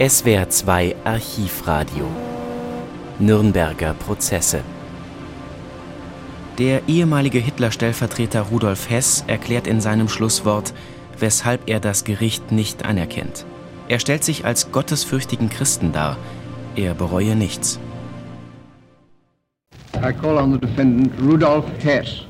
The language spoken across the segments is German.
SWR 2 Archivradio Nürnberger Prozesse Der ehemalige Hitler-Stellvertreter Rudolf Hess erklärt in seinem Schlusswort, weshalb er das Gericht nicht anerkennt. Er stellt sich als gottesfürchtigen Christen dar. Er bereue nichts. I call on the defendant Rudolf Hess.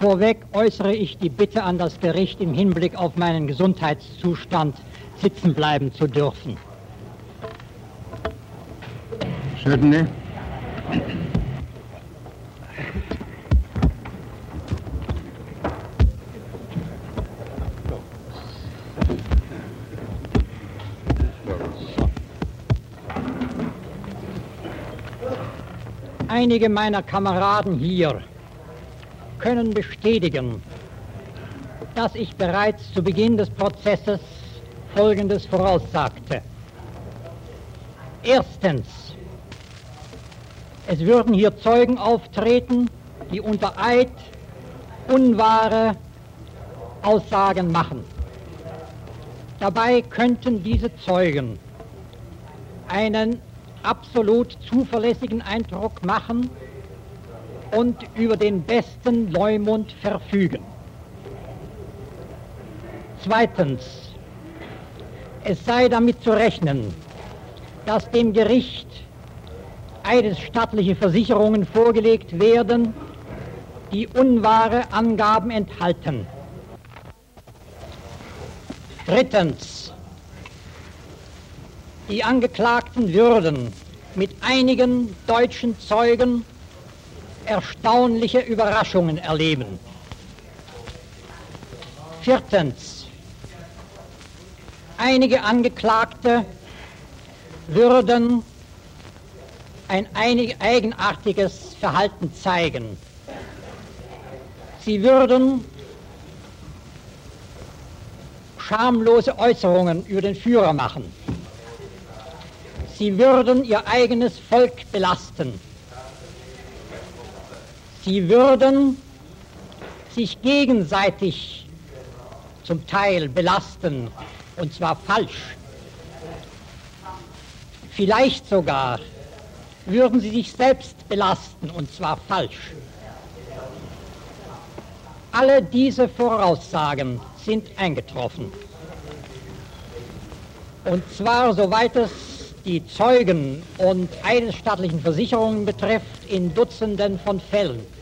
Vorweg äußere ich die Bitte an das Gericht, im Hinblick auf meinen Gesundheitszustand sitzen bleiben zu dürfen. Certainly. Einige meiner Kameraden hier können bestätigen, dass ich bereits zu Beginn des Prozesses Folgendes voraussagte. Erstens, es würden hier Zeugen auftreten, die unter Eid unwahre Aussagen machen. Dabei könnten diese Zeugen einen absolut zuverlässigen Eindruck machen und über den besten Leumund verfügen. Zweitens, es sei damit zu rechnen, dass dem Gericht eidesstattliche Versicherungen vorgelegt werden, die unwahre Angaben enthalten. Drittens, die Angeklagten würden mit einigen deutschen Zeugen erstaunliche Überraschungen erleben. Viertens, einige Angeklagte würden ein eigenartiges Verhalten zeigen. Sie würden schamlose Äußerungen über den Führer machen. Sie würden ihr eigenes Volk belasten. Sie würden sich gegenseitig zum Teil belasten, und zwar falsch. Vielleicht sogar würden sie sich selbst belasten, und zwar falsch. Alle diese Voraussagen sind eingetroffen. Und zwar, soweit es die Zeugen und eidesstattlichen Versicherungen betrifft, in Dutzenden von Fällen.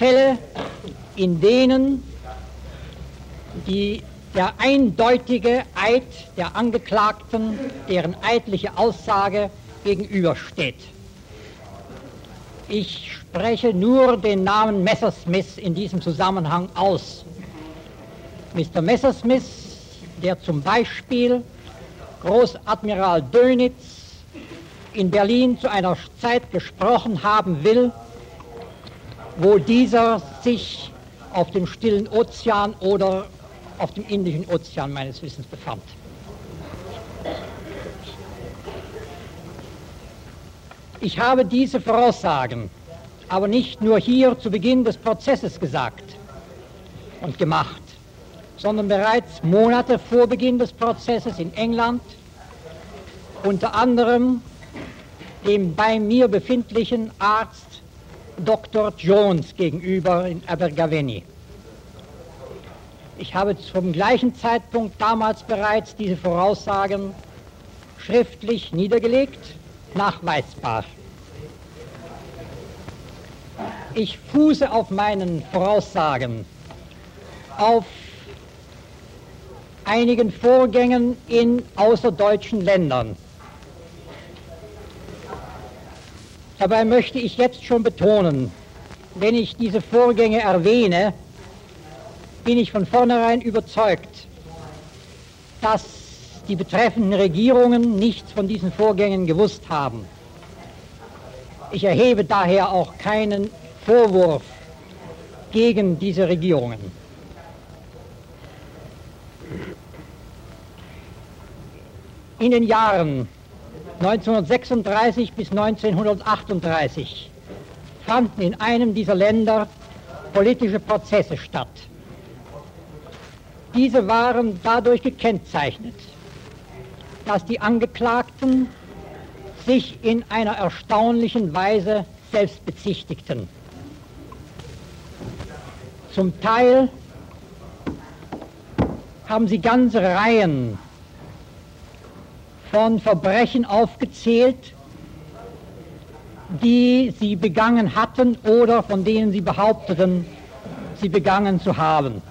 Fälle, in denen die, der eindeutige Eid der Angeklagten, deren eidliche Aussage gegenübersteht. Ich spreche nur den Namen Messersmith in diesem Zusammenhang aus. Mr. Messersmith, der zum Beispiel Großadmiral Dönitz in Berlin zu einer Zeit gesprochen haben will, wo dieser sich auf dem stillen Ozean oder auf dem Indischen Ozean meines Wissens befand. Ich habe diese Voraussagen aber nicht nur hier zu Beginn des Prozesses gesagt und gemacht, sondern bereits Monate vor Beginn des Prozesses in England, unter anderem dem bei mir befindlichen Arzt Dr. Jones gegenüber in Abergavenny. Ich habe zum gleichen Zeitpunkt damals bereits diese Voraussagen schriftlich niedergelegt, nachweisbar. Ich fuße auf meinen Voraussagen auf einigen Vorgängen in außerdeutschen Ländern. Dabei möchte ich jetzt schon betonen, wenn ich diese Vorgänge erwähne, bin ich von vornherein überzeugt, dass die betreffenden Regierungen nichts von diesen Vorgängen gewusst haben. Ich erhebe daher auch keinen Vorwurf gegen diese Regierungen. In den Jahren 1936 bis 1938 fanden in einem dieser Länder politische Prozesse statt. Diese waren dadurch gekennzeichnet, dass die Angeklagten sich in einer erstaunlichen Weise selbst bezichtigten. Zum Teil haben sie ganze Reihen von Verbrechen aufgezählt, die sie begangen hatten oder von denen sie behaupteten, sie begangen zu haben.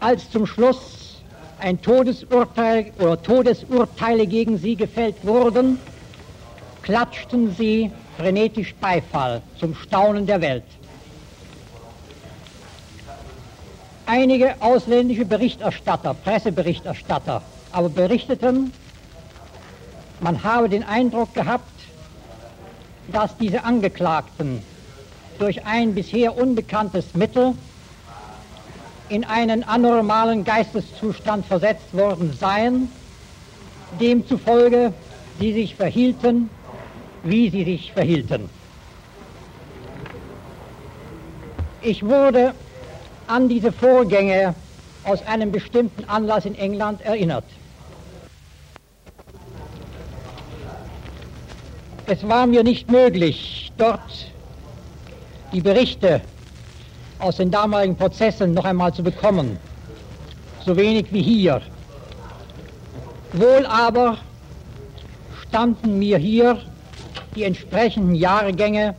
Als zum Schluss ein Todesurteil oder Todesurteile gegen sie gefällt wurden, klatschten sie frenetisch Beifall zum Staunen der Welt. Einige ausländische Berichterstatter, Presseberichterstatter, aber berichteten, man habe den Eindruck gehabt, dass diese Angeklagten durch ein bisher unbekanntes Mittel in einen anormalen Geisteszustand versetzt worden seien, demzufolge sie sich verhielten, wie sie sich verhielten. Ich wurde an diese Vorgänge aus einem bestimmten Anlass in England erinnert. Es war mir nicht möglich, dort die Berichte aus den damaligen Prozessen noch einmal zu bekommen, so wenig wie hier. Wohl aber standen mir hier die entsprechenden Jahrgänge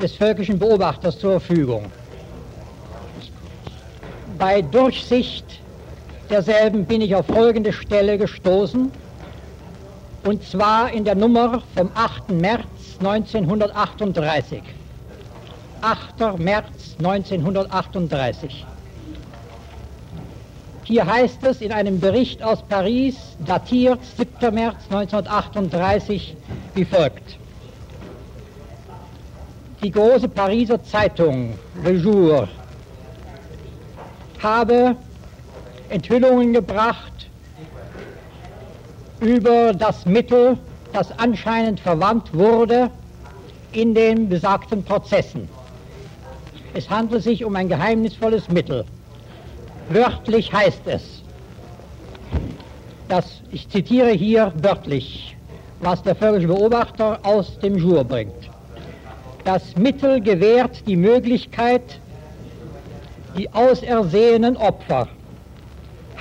des völkischen Beobachters zur Verfügung. Bei Durchsicht derselben bin ich auf folgende Stelle gestoßen, und zwar in der Nummer vom 8. März 1938. 8. März 1938. Hier heißt es in einem Bericht aus Paris, datiert 7. März 1938, wie folgt. Die große Pariser Zeitung Le Jour habe Enthüllungen gebracht über das Mittel, das anscheinend verwandt wurde in den besagten Prozessen. Es handelt sich um ein geheimnisvolles Mittel. Wörtlich heißt es, dass, ich zitiere hier wörtlich, was der völkische Beobachter aus dem Jour bringt. Das Mittel gewährt die Möglichkeit, die ausersehenen Opfer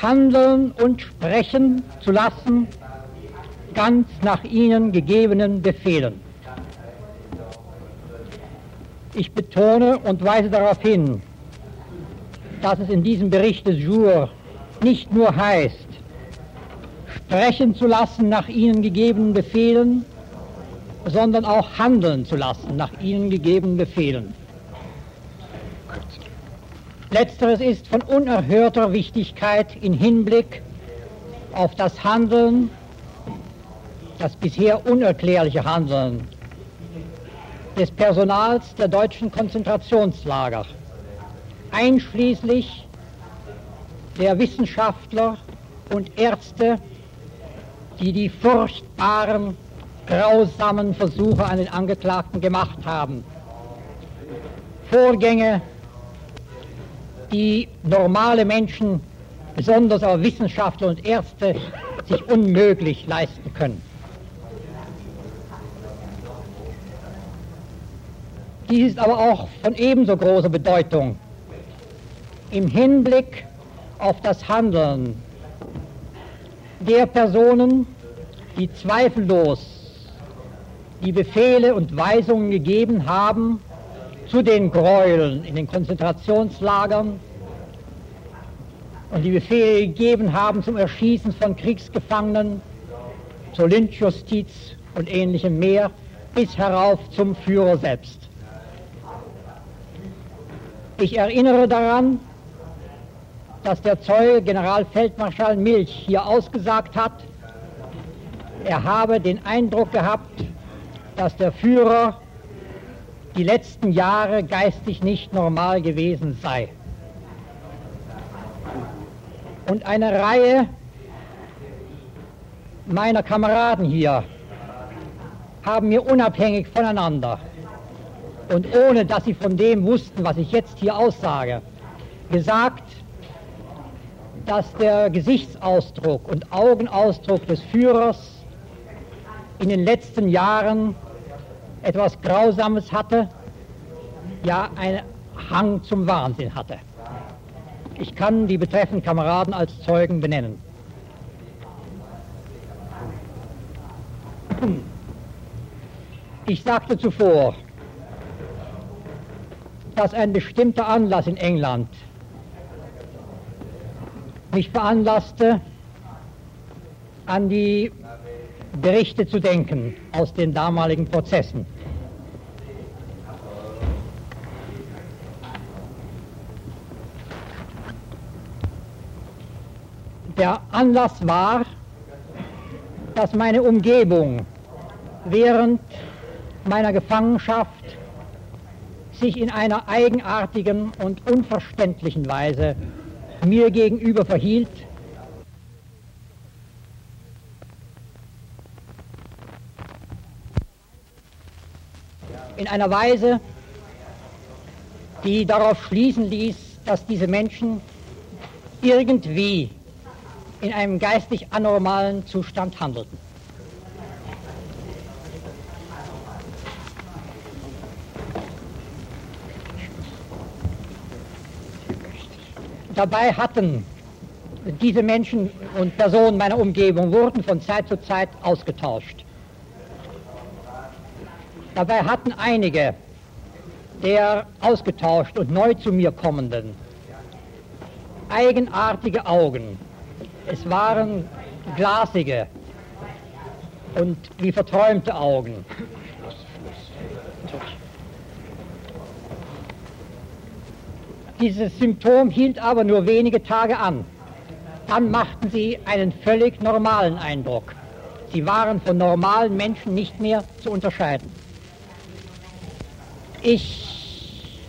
handeln und sprechen zu lassen, ganz nach ihnen gegebenen Befehlen. Ich betone und weise darauf hin, dass es in diesem Bericht des Jour nicht nur heißt, sprechen zu lassen nach ihnen gegebenen Befehlen, sondern auch handeln zu lassen nach ihnen gegebenen Befehlen. Letzteres ist von unerhörter Wichtigkeit im Hinblick auf das Handeln, das bisher unerklärliche Handeln des Personals der deutschen Konzentrationslager, einschließlich der Wissenschaftler und Ärzte, die die furchtbaren, grausamen Versuche an den Angeklagten gemacht haben. Vorgänge, die normale Menschen, besonders aber Wissenschaftler und Ärzte, sich unmöglich leisten können. Dies ist aber auch von ebenso großer Bedeutung im Hinblick auf das Handeln der Personen, die zweifellos die Befehle und Weisungen gegeben haben, zu den Gräueln in den Konzentrationslagern und die Befehle gegeben haben zum Erschießen von Kriegsgefangenen, zur Lynchjustiz und ähnlichem mehr, bis herauf zum Führer selbst. Ich erinnere daran, dass der Zeuge Generalfeldmarschall Milch hier ausgesagt hat, er habe den Eindruck gehabt, dass der Führer die letzten Jahre geistig nicht normal gewesen sei. Und eine Reihe meiner Kameraden hier haben mir unabhängig voneinander und ohne dass sie von dem wussten, was ich jetzt hier aussage, gesagt, dass der Gesichtsausdruck und Augenausdruck des Führers in den letzten Jahren etwas Grausames hatte, ja einen Hang zum Wahnsinn hatte. Ich kann die betreffenden Kameraden als Zeugen benennen. Ich sagte zuvor, dass ein bestimmter Anlass in England mich veranlasste, an die Berichte zu denken aus den damaligen Prozessen. Der Anlass war, dass meine Umgebung während meiner Gefangenschaft sich in einer eigenartigen und unverständlichen Weise mir gegenüber verhielt. In einer Weise, die darauf schließen ließ, dass diese Menschen irgendwie in einem geistig anormalen Zustand handelten. Dabei hatten diese Menschen und Personen meiner Umgebung wurden von Zeit zu Zeit ausgetauscht. Dabei hatten einige der ausgetauscht und neu zu mir kommenden eigenartige Augen. Es waren glasige und wie verträumte Augen. Dieses Symptom hielt aber nur wenige Tage an. Dann machten sie einen völlig normalen Eindruck. Sie waren von normalen Menschen nicht mehr zu unterscheiden. Ich,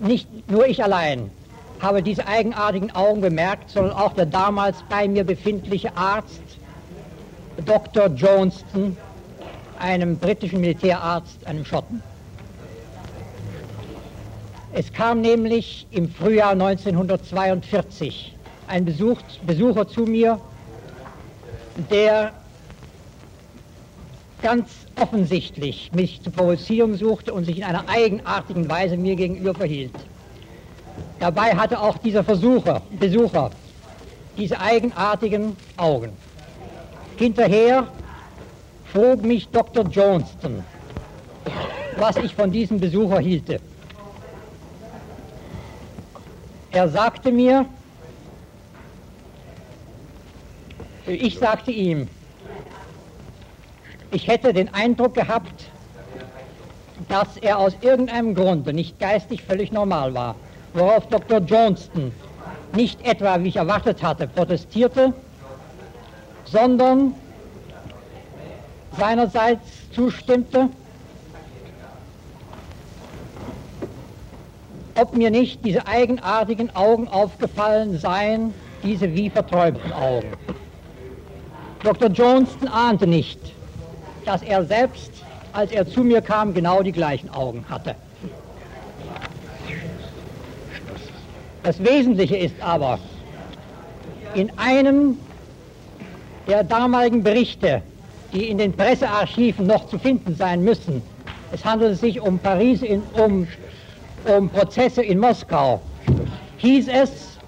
nicht nur ich allein, habe diese eigenartigen Augen bemerkt, sondern auch der damals bei mir befindliche Arzt, Dr. Johnston, einem britischen Militärarzt, einem Schotten. Es kam nämlich im Frühjahr 1942 ein Besuch, Besucher zu mir, der ganz offensichtlich mich zu provozieren suchte und sich in einer eigenartigen Weise mir gegenüber verhielt. Dabei hatte auch dieser Versucher, Besucher diese eigenartigen Augen. Hinterher frug mich Dr. Johnston, was ich von diesem Besucher hielte. Er sagte mir, ich sagte ihm, ich hätte den Eindruck gehabt, dass er aus irgendeinem Grunde nicht geistig völlig normal war, worauf Dr. Johnston nicht etwa, wie ich erwartet hatte, protestierte, sondern seinerseits zustimmte ob mir nicht diese eigenartigen Augen aufgefallen seien, diese wie verträumten Augen. Dr. Johnston ahnte nicht, dass er selbst, als er zu mir kam, genau die gleichen Augen hatte. Das Wesentliche ist aber, in einem der damaligen Berichte, die in den Pressearchiven noch zu finden sein müssen, es handelt sich um Paris, in, um um Prozesse in Moskau hieß es,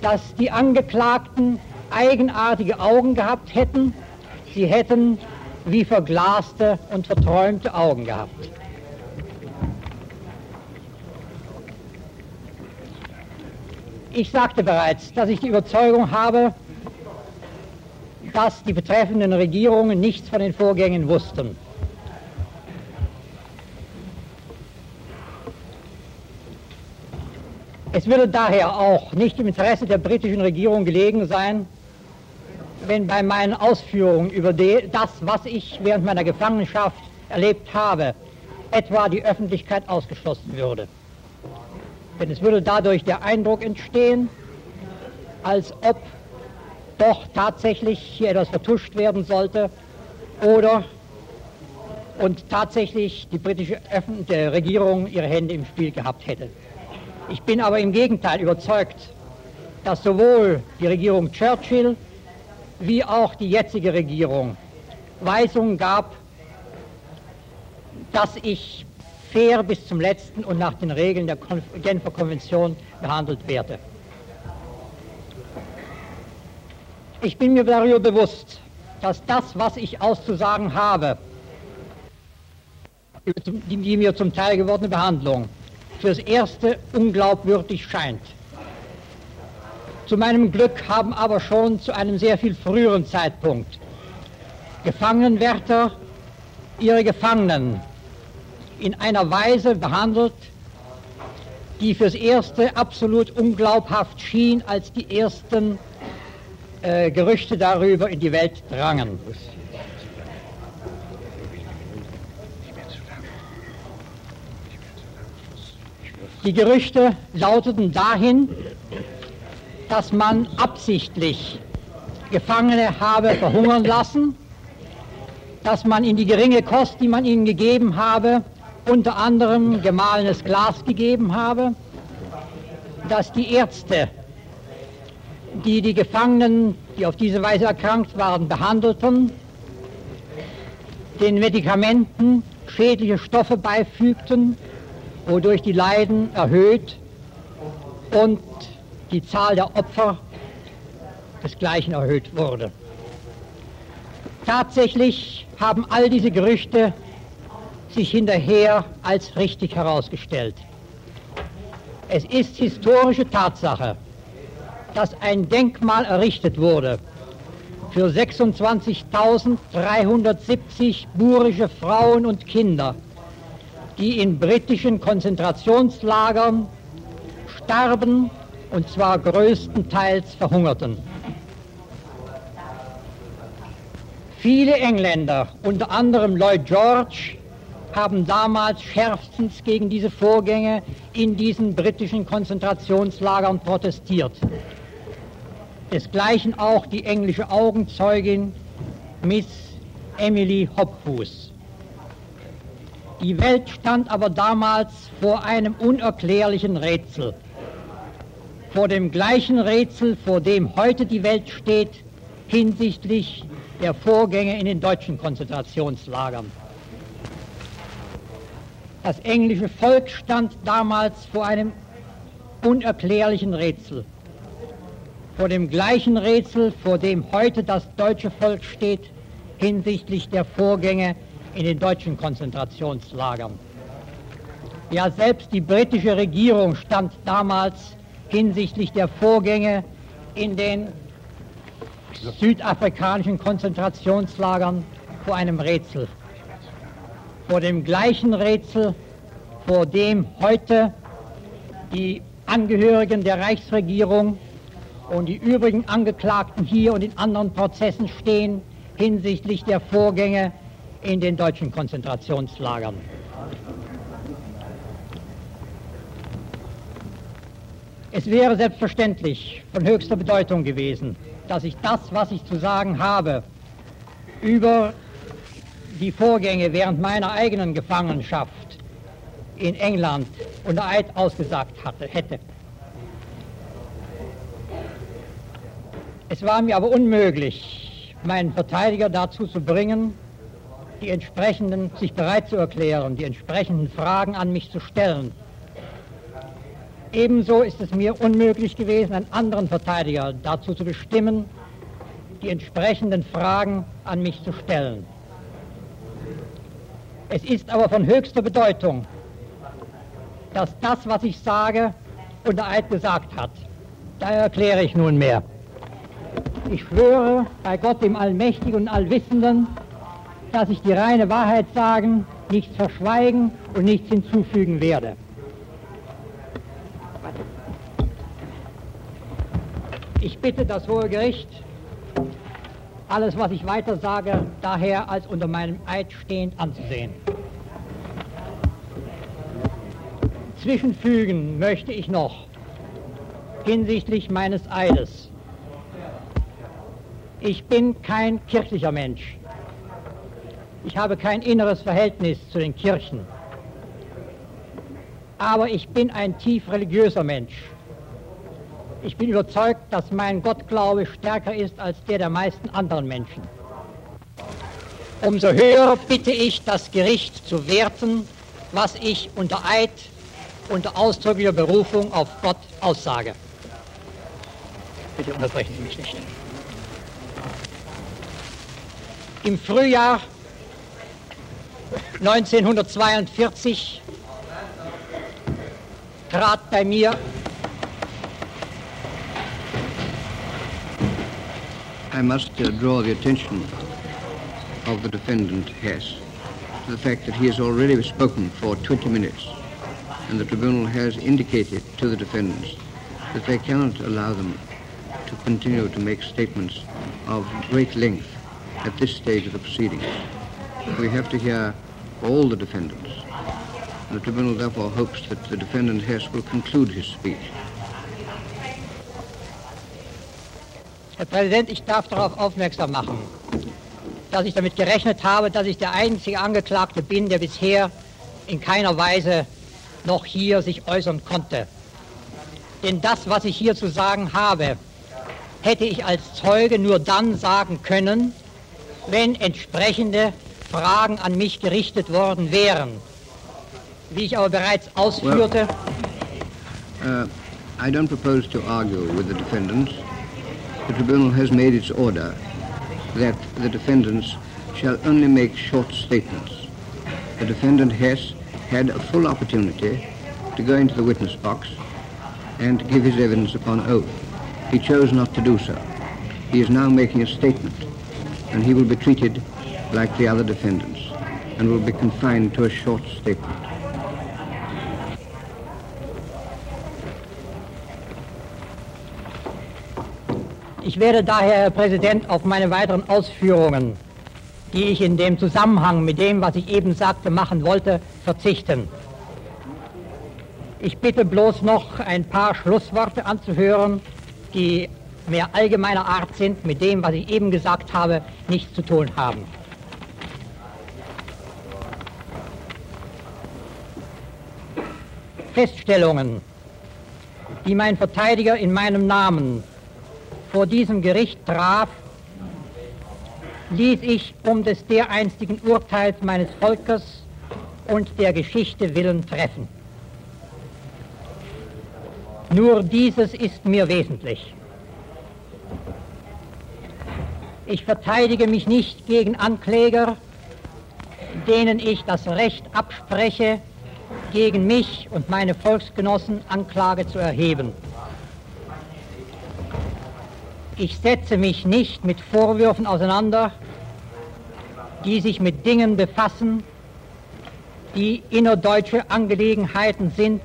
dass die Angeklagten eigenartige Augen gehabt hätten. Sie hätten wie verglaste und verträumte Augen gehabt. Ich sagte bereits, dass ich die Überzeugung habe, dass die betreffenden Regierungen nichts von den Vorgängen wussten. Es würde daher auch nicht im Interesse der britischen Regierung gelegen sein, wenn bei meinen Ausführungen über das, was ich während meiner Gefangenschaft erlebt habe, etwa die Öffentlichkeit ausgeschlossen würde. Denn es würde dadurch der Eindruck entstehen, als ob doch tatsächlich hier etwas vertuscht werden sollte oder und tatsächlich die britische Öffn Regierung ihre Hände im Spiel gehabt hätte. Ich bin aber im Gegenteil überzeugt, dass sowohl die Regierung Churchill wie auch die jetzige Regierung Weisungen gab, dass ich fair bis zum letzten und nach den Regeln der Genfer Konvention behandelt werde. Ich bin mir darüber bewusst, dass das, was ich auszusagen habe, die, mir zum Teil gewordene Behandlung, fürs Erste unglaubwürdig scheint. Zu meinem Glück haben aber schon zu einem sehr viel früheren Zeitpunkt Gefangenenwärter ihre Gefangenen in einer Weise behandelt, die fürs Erste absolut unglaubhaft schien, als die ersten äh, Gerüchte darüber in die Welt drangen. Die Gerüchte lauteten dahin, dass man absichtlich Gefangene habe verhungern lassen, dass man in die geringe Kost, die man ihnen gegeben habe, unter anderem gemahlenes Glas gegeben habe, dass die Ärzte die die Gefangenen, die auf diese Weise erkrankt waren, behandelten, den Medikamenten schädliche Stoffe beifügten, wodurch die Leiden erhöht und die Zahl der Opfer desgleichen erhöht wurde. Tatsächlich haben all diese Gerüchte sich hinterher als richtig herausgestellt. Es ist historische Tatsache, dass ein Denkmal errichtet wurde für 26.370 burische Frauen und Kinder, die in britischen Konzentrationslagern starben und zwar größtenteils verhungerten. Viele Engländer, unter anderem Lloyd George, haben damals schärfstens gegen diese Vorgänge in diesen britischen Konzentrationslagern protestiert. Desgleichen auch die englische Augenzeugin Miss Emily Hopfuss. Die Welt stand aber damals vor einem unerklärlichen Rätsel. Vor dem gleichen Rätsel, vor dem heute die Welt steht, hinsichtlich der Vorgänge in den deutschen Konzentrationslagern. Das englische Volk stand damals vor einem unerklärlichen Rätsel vor dem gleichen Rätsel, vor dem heute das deutsche Volk steht hinsichtlich der Vorgänge in den deutschen Konzentrationslagern. Ja, selbst die britische Regierung stand damals hinsichtlich der Vorgänge in den südafrikanischen Konzentrationslagern vor einem Rätsel. Vor dem gleichen Rätsel, vor dem heute die Angehörigen der Reichsregierung und die übrigen Angeklagten hier und in anderen Prozessen stehen hinsichtlich der Vorgänge in den deutschen Konzentrationslagern. Es wäre selbstverständlich von höchster Bedeutung gewesen, dass ich das, was ich zu sagen habe, über die Vorgänge während meiner eigenen Gefangenschaft in England unter Eid ausgesagt hatte, hätte. Es war mir aber unmöglich, meinen Verteidiger dazu zu bringen, die entsprechenden, sich bereit zu erklären, die entsprechenden Fragen an mich zu stellen. Ebenso ist es mir unmöglich gewesen, einen anderen Verteidiger dazu zu bestimmen, die entsprechenden Fragen an mich zu stellen. Es ist aber von höchster Bedeutung, dass das, was ich sage, unter Eid gesagt hat. Daher erkläre ich nunmehr. Ich schwöre bei Gott dem Allmächtigen und Allwissenden, dass ich die reine Wahrheit sagen, nichts verschweigen und nichts hinzufügen werde. Ich bitte das Hohe Gericht, alles, was ich weiter sage, daher als unter meinem Eid stehend anzusehen. Zwischenfügen möchte ich noch hinsichtlich meines Eides. Ich bin kein kirchlicher Mensch. Ich habe kein inneres Verhältnis zu den Kirchen. aber ich bin ein tief religiöser Mensch. Ich bin überzeugt, dass mein Gottglaube stärker ist als der der meisten anderen Menschen. Umso höher bitte ich das Gericht zu werten, was ich unter Eid, unter ausdrücklicher Berufung auf Gott aussage. Bitte unterbrechen Sie mich nicht. Im Frühjahr 1942 trat bei mir I must uh, draw the attention of the defendant Hess to the fact that he has already spoken for 20 minutes and the tribunal has indicated to the defendants that they cannot allow them to continue to make statements of great length at this stage of the proceedings. We have to hear all the defendants. The tribunal therefore hopes that the defendant Hess will conclude his speech. Herr Präsident, ich darf darauf aufmerksam machen, dass ich damit gerechnet habe, dass ich der einzige Angeklagte bin, der bisher in keiner Weise noch hier sich äußern konnte. Denn das, was ich hier zu sagen habe, hätte ich als Zeuge nur dann sagen können, wenn entsprechende Fragen an mich gerichtet worden wären. Wie ich aber bereits ausführte. Well, uh, I don't propose to argue with the defendants. The tribunal has made its order that the defendants shall only make short statements. The defendant Hess had a full opportunity to go into the witness box and to give his evidence upon oath. He chose not to do so. He is now making a statement, and he will be treated like the other defendants and will be confined to a short statement. Ich werde daher, Herr Präsident, auf meine weiteren Ausführungen, die ich in dem Zusammenhang mit dem, was ich eben sagte, machen wollte, verzichten. Ich bitte bloß noch ein paar Schlussworte anzuhören, die mehr allgemeiner Art sind, mit dem, was ich eben gesagt habe, nichts zu tun haben. Feststellungen, die mein Verteidiger in meinem Namen vor diesem Gericht traf, ließ ich um des dereinstigen Urteils meines Volkes und der Geschichte willen treffen. Nur dieses ist mir wesentlich. Ich verteidige mich nicht gegen Ankläger, denen ich das Recht abspreche, gegen mich und meine Volksgenossen Anklage zu erheben. Ich setze mich nicht mit Vorwürfen auseinander, die sich mit Dingen befassen, die innerdeutsche Angelegenheiten sind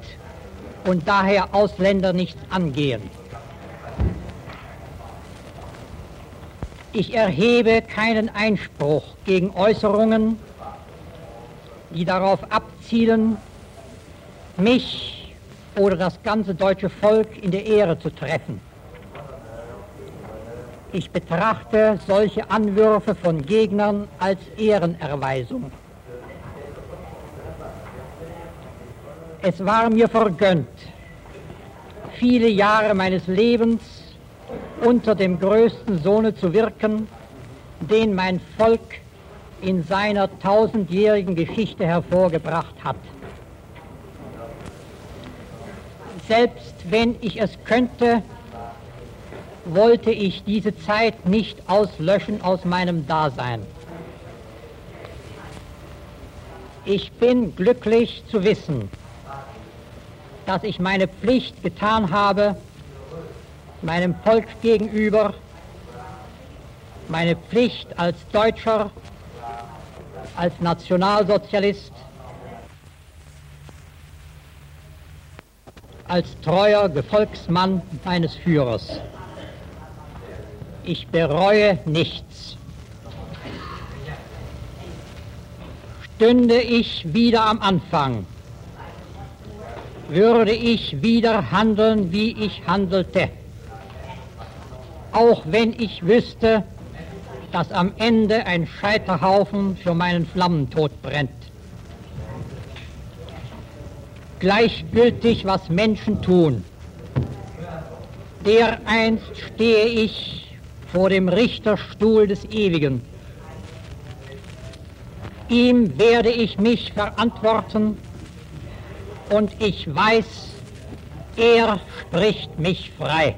und daher Ausländer nichts angehen. Ich erhebe keinen Einspruch gegen Äußerungen, die darauf abzielen, mich oder das ganze deutsche Volk in der Ehre zu treffen. Ich betrachte solche Anwürfe von Gegnern als Ehrenerweisung. Es war mir vergönnt, viele Jahre meines Lebens unter dem größten Sohne zu wirken, den mein Volk in seiner tausendjährigen Geschichte hervorgebracht hat. Selbst wenn ich es könnte, wollte ich diese Zeit nicht auslöschen aus meinem Dasein. Ich bin glücklich zu wissen, dass ich meine Pflicht getan habe, meinem Volk gegenüber, meine Pflicht als Deutscher, als Nationalsozialist, als treuer Gefolgsmann meines Führers. Ich bereue nichts. Stünde ich wieder am Anfang, würde ich wieder handeln, wie ich handelte. Auch wenn ich wüsste, dass am Ende ein Scheiterhaufen für meinen Flammentod brennt. Gleichgültig, was Menschen tun. Dereinst stehe ich vor dem Richterstuhl des Ewigen. Ihm werde ich mich verantworten und ich weiß, er spricht mich frei.